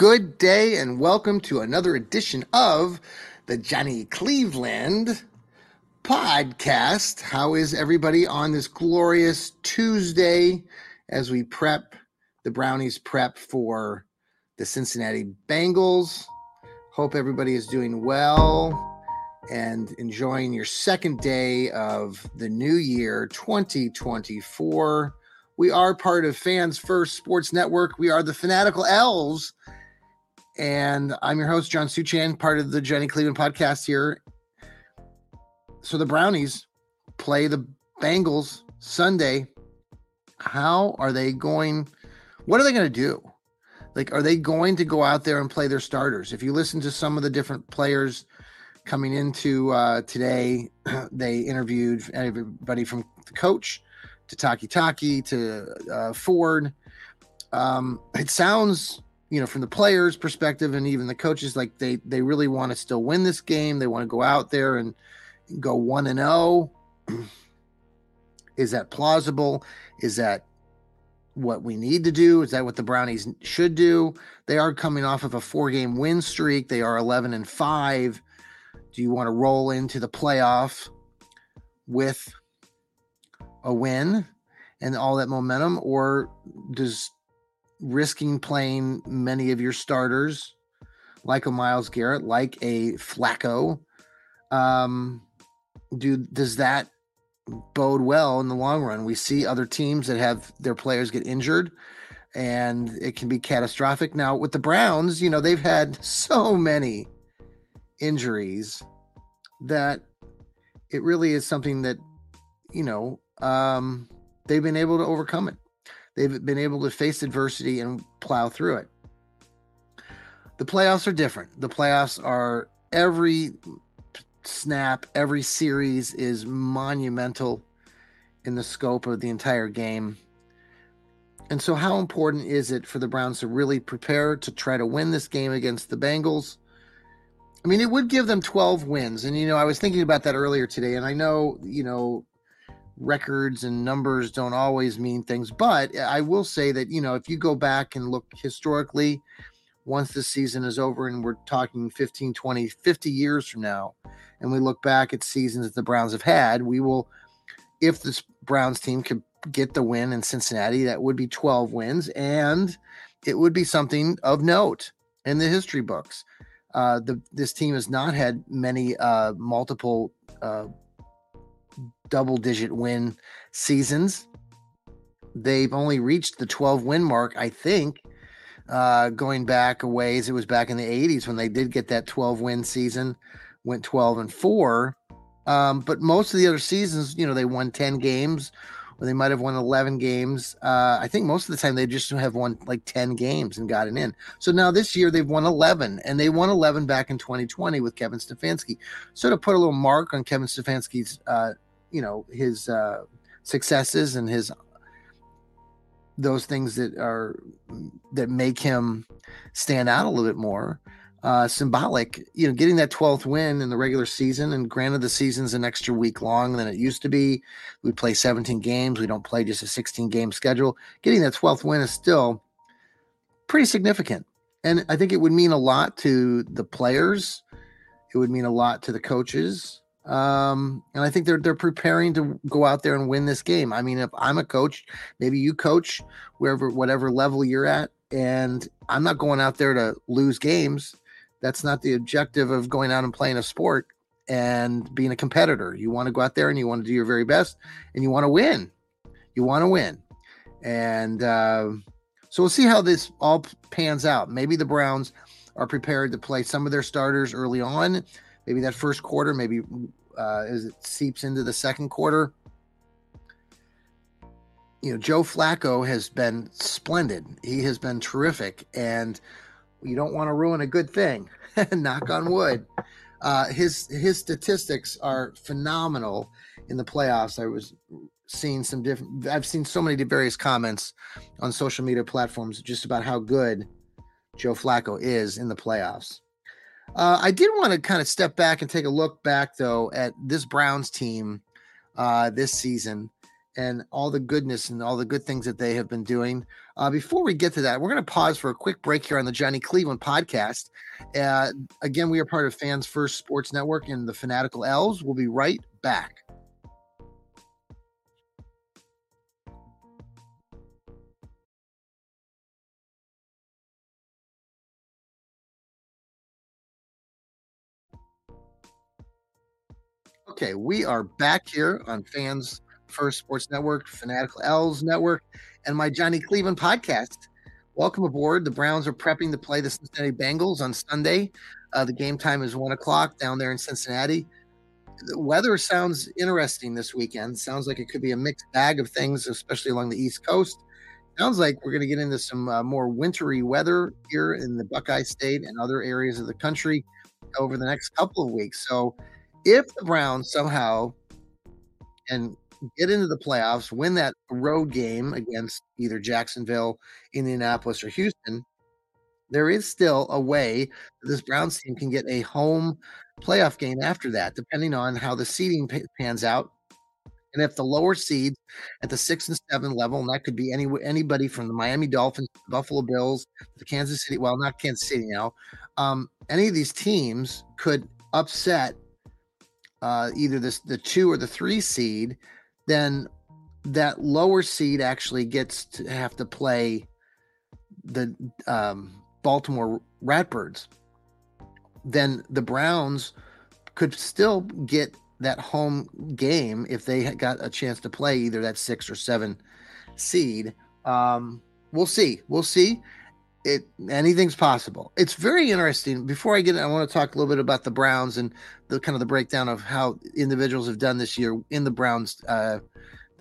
good day, and welcome to another edition of the Johnny Cleveland podcast. How is everybody on this glorious Tuesday as we prep the Brownies prep for the Cincinnati Bengals? Hope everybody is doing well and enjoying your second day of the new year 2024. We are part of Fans First Sports Network. We are the Fanatical Elves. And I'm your host, John Suchan, part of the Johnny Cleveland podcast here. So the Brownies play the Bengals Sunday. How are they going? What are they going to do? Like, are they going to go out there and play their starters? If you listen to some of the different players coming into uh, today, they interviewed everybody from the coach to Takitaki to uh, Ford. Um, it sounds, you know, from the players' perspective and even the coaches, like they they really want to still win this game. They want to go out there and go one and zero. Oh. Is that plausible? Is that what we need to do? Is that what the Brownies should do? They are coming off of a four-game win streak. They are eleven and five. Do you want to roll into the playoff with a win and all that momentum, or does risking playing many of your starters, like a Myles Garrett, like a Flacco, um, do does that bode well in the long run? We see other teams that have their players get injured, and it can be catastrophic. Now with the Browns, you know they've had so many injuries that it really is something that you know um, they've been able to overcome it. They've been able to face adversity and plow through it. The playoffs are different. The playoffs are every snap, every series is monumental in the scope of the entire game. And so, how important is it for the Browns to really prepare to try to win this game against the Bengals? I mean, it would give them 12 wins. And, you know, I was thinking about that earlier today. And I know, you know, records and numbers don't always mean things. But I will say that, you know, if you go back and look historically, once the season is over and we're talking 15, 20, 50 years from now, and we look back at seasons that the Browns have had, we will, if this Browns team could get the win in Cincinnati, that would be 12 wins. And it would be something of note in the history books. Uh, the, this team has not had many uh, multiple uh, double digit win seasons. They've only reached the 12 win mark, I think, uh, going back a ways. It was back in the 80s when they did get that 12 win season, went 12 and 4. Um, but most of the other seasons, you know, they won 10 games or they might have won 11 games. Uh, I think most of the time they just have won like 10 games and gotten in. So now this year they've won 11 and they won 11 back in 2020 with Kevin Stefanski. So to put a little mark on Kevin Stefanski's uh, you know his uh, successes and his those things that are that make him stand out a little bit more uh symbolic you know getting that 12th win in the regular season. And granted the season's an extra week long than it used to be. We play 17 games. We don't play just a 16 game schedule. Getting that 12th win is still pretty significant. And i think it would mean a lot to the players. It would mean a lot to the coaches Um, and I think they're they're preparing to go out there and win this game. I mean, if I'm a coach, maybe you coach wherever whatever level you're at, and I'm not going out there to lose games. That's not the objective of going out and playing a sport and being a competitor. You want to go out there and you want to do your very best and you want to win. You want to win. And uh, so we'll see how this all pans out. Maybe the Browns are prepared to play some of their starters early on. Maybe that first quarter, maybe uh, as it seeps into the second quarter. You know, Joe Flacco has been splendid. He has been terrific. And you don't want to ruin a good thing. Knock on wood. Uh, his his statistics are phenomenal in the playoffs. I was seeing some different. I've seen so many various comments on social media platforms just about how good Joe Flacco is in the playoffs. Uh, I did want to kind of step back and take a look back though at this Browns team uh, this season and all the goodness and all the good things that they have been doing. Uh, before we get to that, we're going to pause for a quick break here on the Johnny Cleveland podcast. Uh, again, we are part of Fans First Sports Network and the Fanatical Elves. We'll be right back. Okay, we are back here on Fans First Sports Network, Fanatical Elves Network, and my Johnny Cleveland podcast. Welcome aboard. The Browns are prepping to play the Cincinnati Bengals on Sunday. Uh, the game time is one o'clock down there in Cincinnati. The weather sounds interesting this weekend. Sounds like it could be a mixed bag of things, especially along the East Coast. Sounds like we're going to get into some uh, more wintry weather here in the Buckeye State and other areas of the country over the next couple of weeks. So, if the Browns somehow and get into the playoffs, win that road game against either Jacksonville, Indianapolis, or Houston, there is still a way that this Browns team can get a home playoff game after that, depending on how the seeding pans out. And if the lower seeds at the six and seven level, and that could be any anybody from the Miami Dolphins, Buffalo Bills, the Kansas City, well, not Kansas City now, um, any of these teams could upset uh, either this the two or the three seed then that lower seed actually gets to have to play the um, Baltimore Ratbirds. Then the Browns could still get that home game if they got a chance to play either that six or seven seed. Um, we'll see. We'll see. It anything's possible. It's very interesting. Before I get, I want to talk a little bit about the Browns and the kind of the breakdown of how individuals have done this year in the Browns uh,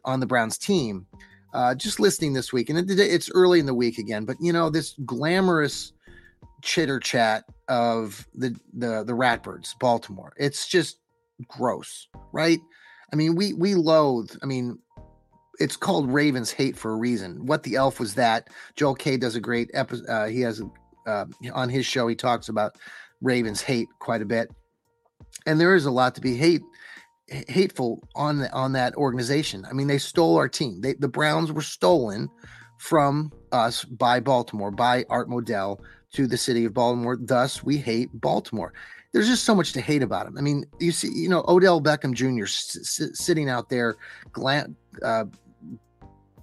on the Browns team. Uh, just listening this week, and it, it's early in the week again, but you know this glamorous chitter chat of the the the Ratbirds, Baltimore. It's just gross, right? I mean, we we loathe. I mean, it's called Ravens hate for a reason. What the elf was that? Joel K does a great episode. Uh, he has uh, on his show. He talks about Ravens hate quite a bit and there is a lot to be hate hateful on the, on that organization. I mean, they stole our team. They, the Browns were stolen from us by Baltimore, by Art Modell to the city of Baltimore. Thus, we hate Baltimore. There's just so much to hate about him. I mean, you see, you know, Odell Beckham Jr. S- sitting out there, glam- uh,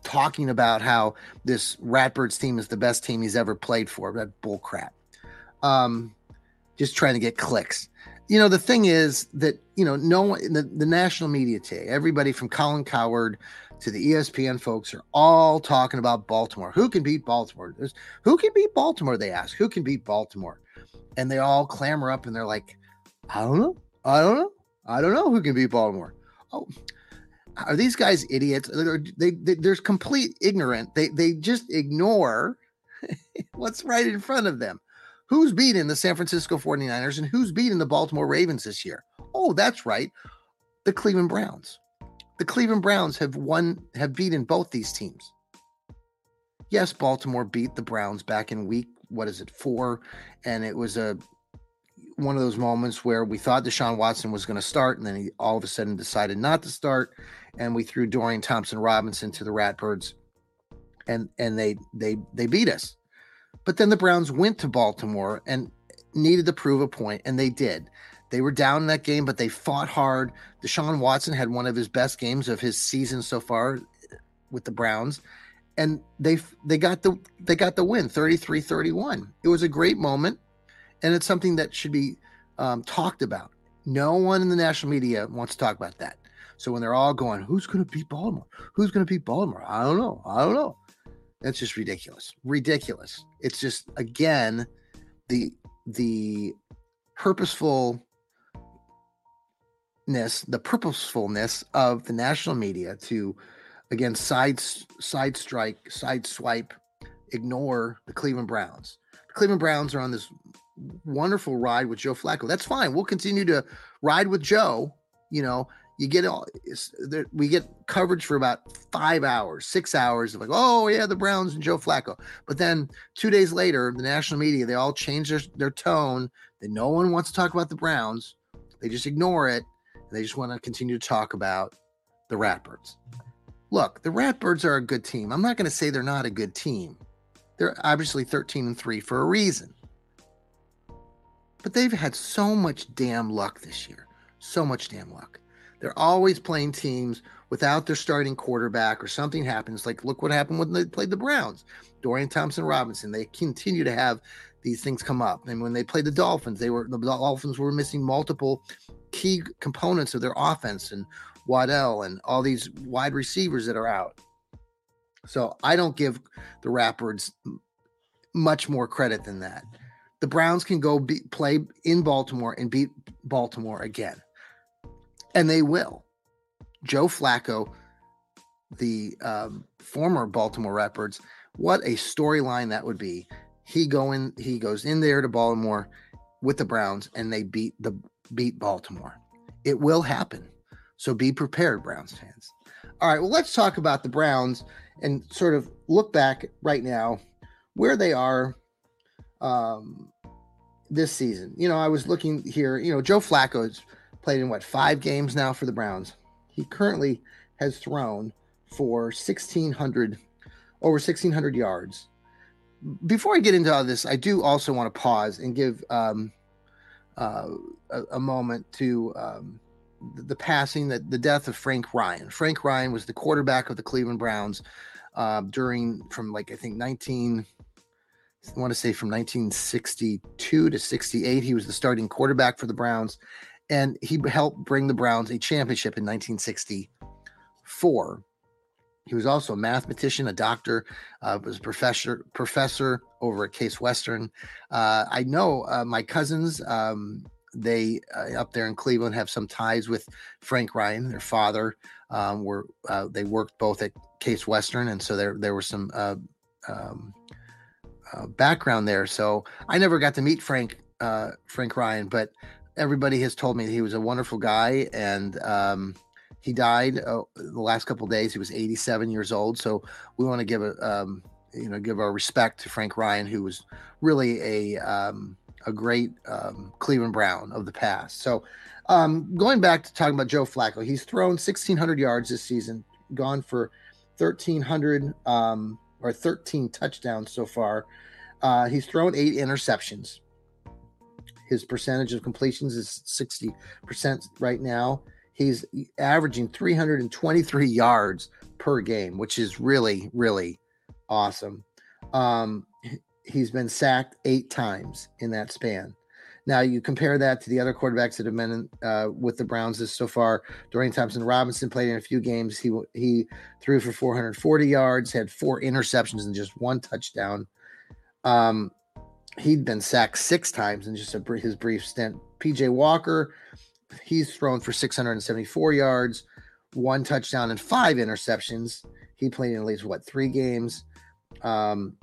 talking about how this Ratbirds team is the best team he's ever played for. That bull crap. Um, just trying to get clicks. You know the thing is that you know no one the, the national media today everybody from colin Cowherd to the espn folks are all talking about baltimore. Who can beat baltimore? There's, who can beat baltimore they ask. Who can beat baltimore? And they all clamor up and they're like i don't know. I don't know. I don't know who can beat baltimore. Oh are these guys idiots they, they, there's complete ignorant they they just ignore what's right in front of them Who's beating the San Francisco 49ers and who's beating the Baltimore Ravens this year? Oh, that's right. The Cleveland Browns. The Cleveland Browns have won, have beaten both these teams. Yes, Baltimore beat the Browns back in week, what is it, four? And it was a one of those moments where we thought Deshaun Watson was going to start, and then he all of a sudden decided not to start, and we threw Dorian Thompson Robinson to the Ratbirds, and and they they they beat us. But then the Browns went to Baltimore and needed to prove a point, and they did. They were down in that game, but they fought hard. Deshaun Watson had one of his best games of his season so far uh, with the Browns and they they got the they got the win 33-31 it was a great moment and it's something that should be um, talked about. No one in the national media wants to talk about that. So when they're all going who's going to beat baltimore? Who's going to beat baltimore? I don't know. I don't know. That's just ridiculous. Ridiculous. It's just again the the purposefulness the purposefulness of the national media to again side side strike side swipe ignore the cleveland browns. The cleveland browns are on this wonderful ride with joe flacco. That's fine. We'll continue to ride with joe you know. You get all we get coverage for about five hours six hours of like oh yeah the browns and joe flacco. But then two days later the national media they all change their, their tone. That no one wants to talk about the browns. They just ignore it. And they just want to continue to talk about the ratbirds. Look, the Ratbirds are a good team. I'm not going to say they're not a good team. They're obviously 13 and 3 for a reason. But they've had so much damn luck this year. So much damn luck. They're always playing teams without their starting quarterback or something happens. Like, look what happened when they played the Browns. Dorian Thompson Robinson. They continue to have these things come up. And when they played the Dolphins, they were the Dolphins were missing multiple key components of their offense. And Waddle and all these wide receivers that are out. So I don't give the Ratbirds much more credit than that. The Browns can go be, play in Baltimore and beat Baltimore again, and they will. Joe Flacco, the um, former Baltimore Ratbirds, what a storyline that would be. He going, he goes in there to Baltimore with the Browns, and they beat the beat Baltimore. It will happen. So be prepared, Browns fans. All right, well, let's talk about the Browns and sort of look back right now where they are um, this season. You know, I was looking here, you know, Joe Flacco has played in what, five games now for the Browns. He currently has thrown for 1,600, over 1,600 yards. Before I get into all this, I do also want to pause and give um, uh, a, a, moment to um, the passing, that the death of Frank Ryan. Frank Ryan was the quarterback of the Cleveland Browns uh, during from like I think 19. I want to say from 1962 to 68, he was the starting quarterback for the Browns, and he helped bring the Browns a championship in 1964. He was also a mathematician, a doctor, uh, was a professor professor over at Case Western. Uh, I know uh, my cousins. Um, they uh, up there in Cleveland have some ties with Frank Ryan. Their father um, were uh, they worked both at Case Western, and so there there was some uh, um, uh, background there. So I never got to meet Frank uh, Frank Ryan, but everybody has told me he was a wonderful guy, and um, he died uh, the last couple days. He was 87 years old. So we want to give a um, you know give our respect to Frank Ryan, who was really a um, a great um, Cleveland Brown of the past. So, um, going back to talking about Joe Flacco, he's thrown 1,600 yards this season, gone for 1,300 um, or 13 touchdowns so far. Uh, he's thrown eight interceptions. His percentage of completions is 60% right now. He's averaging 323 yards per game, which is really, really awesome. Um, he's been sacked eight times in that span. Now you compare that to the other quarterbacks that have been uh, with the Browns this so far. Dorian Thompson Robinson played in a few games. He he threw for 440 yards, had four interceptions and just one touchdown. Um, he'd been sacked six times in just a, his brief stint. PJ Walker, he's thrown for 674 yards, one touchdown and five interceptions. He played in at least what three games. Um,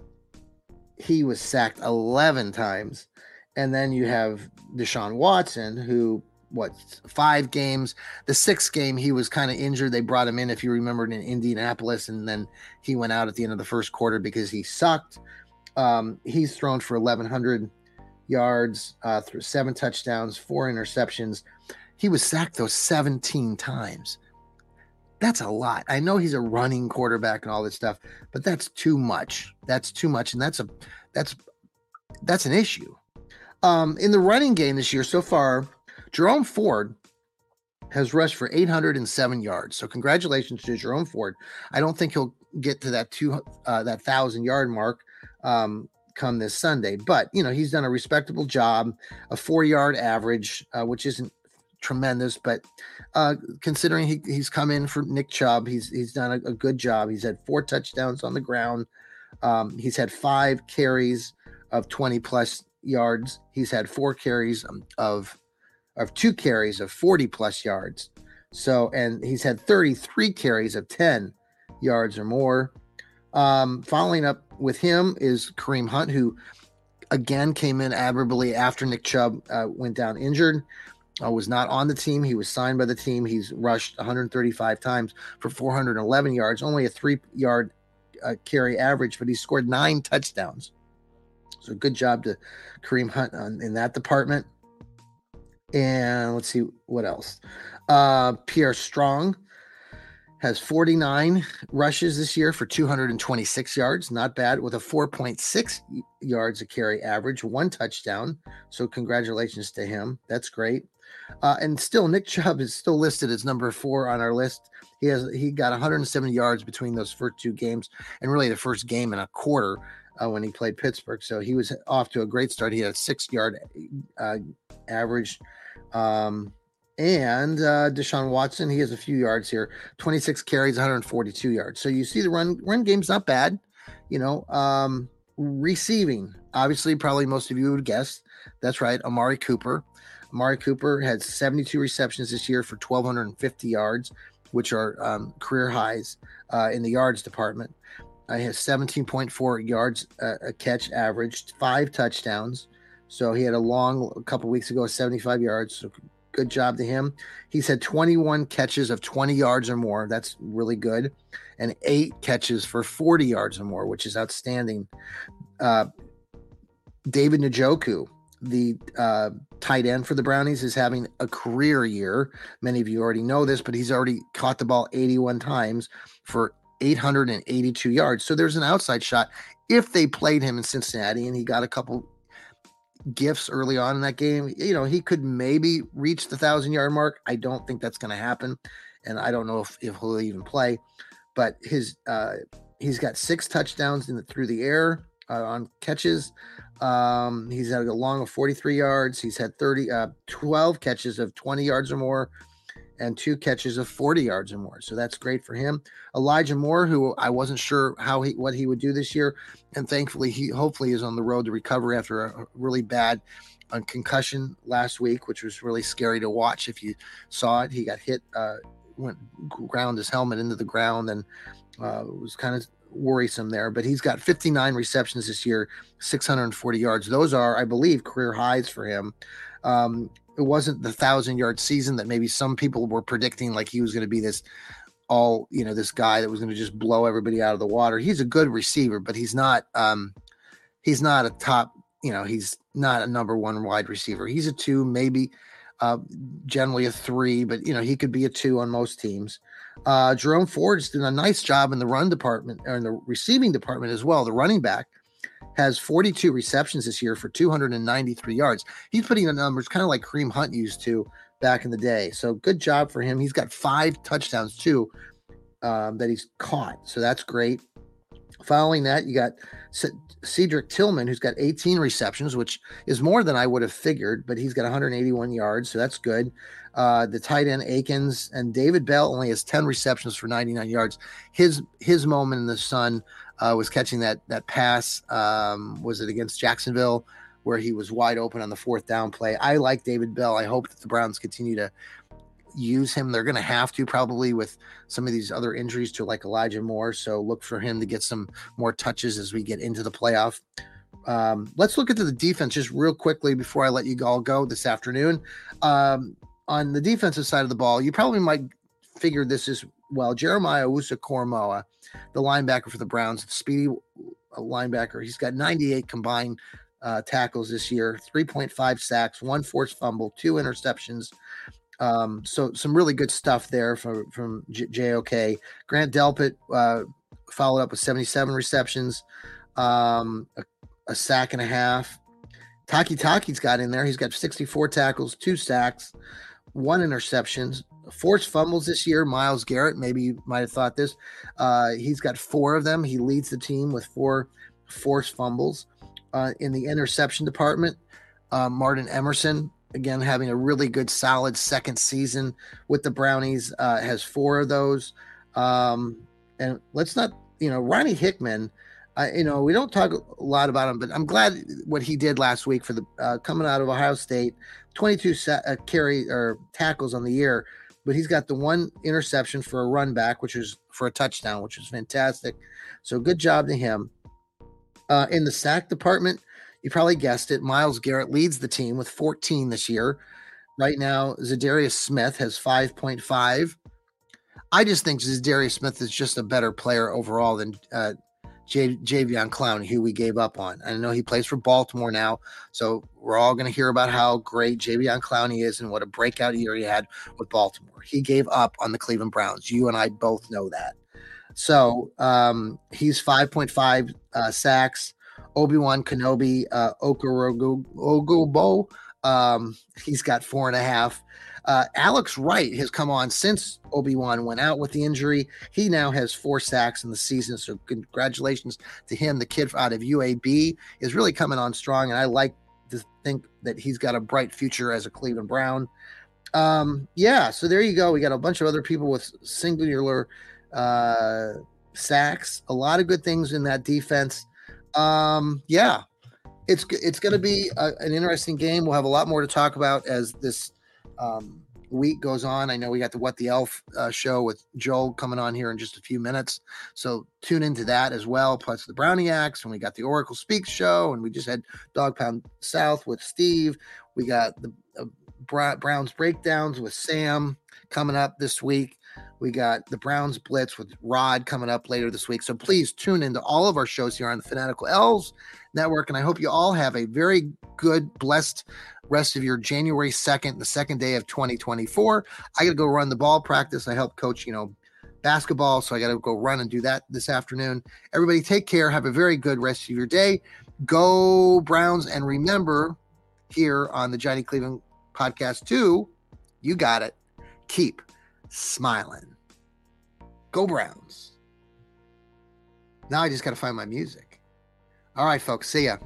he was sacked 11 times. And then you have Deshaun Watson, who, what, five games. The sixth game, he was kind of injured. They brought him in, if you remembered, in Indianapolis. And then he went out at the end of the first quarter because he sucked. Um, he's thrown for 1,100 yards, uh, through seven touchdowns, four interceptions. He was sacked, those 17 times. That's a lot. I know he's a running quarterback and all this stuff, but that's too much. That's too much, and that's a that's that's an issue. Um, in the running game this year so far, Jerome Ford has rushed for 807 yards. So congratulations to Jerome Ford. I don't think he'll get to that two uh, that thousand yard mark um, come this Sunday, but you know he's done a respectable job, a four yard average, uh, which isn't tremendous, but uh, considering he, he's come in for Nick Chubb, he's he's done a, a good job. He's had four touchdowns on the ground. Um, he's had five carries of 20 plus yards. He's had four carries of of two carries of 40 plus yards. So, and he's had 33 carries of 10 yards or more. Um, following up with him is Kareem Hunt, who again came in admirably after Nick Chubb uh, went down injured. Uh, was not on the team. He was signed by the team. He's rushed 135 times for 411 yards, only a three yard uh, carry average, but he scored nine touchdowns. So good job to Kareem Hunt on, in that department. And let's see what else. Uh, Pierre Strong has 49 rushes this year for 226 yards. Not bad with a 4.6 yards a carry average, one touchdown. So congratulations to him. That's great. Uh, and still, Nick Chubb is still listed as number four on our list. He has he got 170 yards between those first two games, and really the first game in a quarter uh, when he played Pittsburgh. So he was off to a great start. He had a six yard uh, average. Um, and uh, Deshaun Watson, he has a few yards here 26 carries, 142 yards. So you see the run run game's not bad. You know, um, receiving, obviously, probably most of you would guess. That's right, Amari Cooper. Amari Cooper had 72 receptions this year for 1,250 yards, which are um, career highs uh, in the yards department. He has 17.4 yards uh, a catch averaged, five touchdowns. So he had a long, a couple weeks ago, 75 yards. So good job to him. He's had 21 catches of 20 yards or more. That's really good. And eight catches for 40 yards or more, which is outstanding. Uh, David Njoku, the uh, tight end for the Brownies, is having a career year. Many of you already know this, but he's already caught the ball 81 times for 882 yards. So there's an outside shot if they played him in Cincinnati and he got a couple gifts early on in that game. You know, he could maybe reach the thousand yard mark. I don't think that's going to happen, and I don't know if, if he'll even play. But his uh, he's got six touchdowns in the, through the air uh, on catches. Um, he's had a long of 43 yards. He's had 30, uh, 12 catches of 20 yards or more and two catches of 40 yards or more. So that's great for him. Elijah Moore, who I wasn't sure how he what he would do this year, and thankfully he hopefully is on the road to recovery after a really bad uh, concussion last week, which was really scary to watch. If you saw it, he got hit, uh, went ground his helmet into the ground, and uh, was kind of worrisome there. But he's got 59 receptions this year, 640 yards. Those are, I believe, career highs for him. Um, it wasn't the thousand yard season that maybe some people were predicting like he was going to be this all you know this guy that was going to just blow everybody out of the water. He's a good receiver but he's not um he's not a top you know he's not a number one wide receiver. He's a two maybe uh generally a three but you know he could be a two on most teams. Uh jerome ford's doing a nice job in the run department or in the receiving department as well the running back has 42 receptions this year for 293 yards. He's putting the numbers kind of like Kareem Hunt used to back in the day. So good job for him. He's got five touchdowns too um, that he's caught. So that's great. Following that, you got C- Cedric Tillman, who's got 18 receptions, which is more than I would have figured, but he's got 181 yards, so that's good. Uh, the tight end Akins and David Bell only has 10 receptions for 99 yards. His his moment in the sun uh, was catching that that pass. Um, was it against Jacksonville where he was wide open on the fourth down play? I like David Bell. I hope that the Browns continue to use him. They're going to have to probably with some of these other injuries to like Elijah Moore. So look for him to get some more touches as we get into the playoff. Um, let's look into the defense just real quickly before I let you all go this afternoon. Um, on the defensive side of the ball, you probably might figure this as well. Jeremiah Owusu-Koramoah the linebacker for the Browns, the speedy uh, linebacker. He's got 98 combined uh, tackles this year, 3.5 sacks, one forced fumble, two interceptions. Um, so some really good stuff there from from J- JOK. Grant Delpit uh, followed up with 77 receptions, um, a, a, sack and a half. Takitaki's got in there. He's got 64 tackles, two sacks, one interceptions, forced fumbles this year. Myles Garrett, maybe you might have thought this. Uh, he's got four of them. He leads the team with four forced fumbles. Uh, in the interception department, uh, Martin Emerson, again, having a really good, solid second season with the Brownies, uh, has four of those. Um, and let's not, you know, Ronnie Hickman. Uh, you know, we don't talk a lot about him, but I'm glad what he did last week for the uh, coming out of Ohio State, 22 sa- uh, carry or tackles on the year, but he's got the one interception for a run back, which is for a touchdown, which is fantastic. So good job to him. Uh, in the sack department, you probably guessed it. Myles Garrett leads the team with 14 this year. Right now, Za'Darius Smith has 5.5. I just think Za'Darius Smith is just a better player overall than uh, J- Jadeveon Clowney, who we gave up on. I know he plays for Baltimore now, so we're all going to hear about how great Jadeveon Clowney is and what a breakout year he had with Baltimore. He gave up on the Cleveland Browns. You and I both know that. So um, he's 5.5 uh, sacks. Obi Wan Kenobi, uh, Ogbo, um, he's got four and a half. Uh, Alex Wright has come on since Obi Wan went out with the injury. He now has four sacks in the season. So congratulations to him. The kid out of UAB is really coming on strong, and I like to think that he's got a bright future as a Cleveland Brown. Um, yeah, so there you go. We got a bunch of other people with singular uh, sacks. A lot of good things in that defense. Um, yeah, it's it's going to be a, an interesting game. We'll have a lot more to talk about as this um, week goes on. I know we got the What the Elf uh, show with Joel coming on here in just a few minutes. So tune into that as well. Plus the Browniacs, and we got the Oracle Speaks show, and we just had Dog Pound South with Steve. We got the uh, Browns breakdowns with Sam coming up this week. We got the Browns Blitz with Rod coming up later this week. So please tune into all of our shows here on the Fanatical Elves Network. And I hope you all have a very good, blessed rest of your January 2nd, the second day of 2024. I got to go run the ball practice. I help coach, you know, basketball. So I got to go run and do that this afternoon. Everybody take care. Have a very good rest of your day. Go Browns. And remember here on the Johnny Cleveland podcast, too, you got it. Keep smiling. Go Browns. Now I just got to find my music. All right, folks. See ya.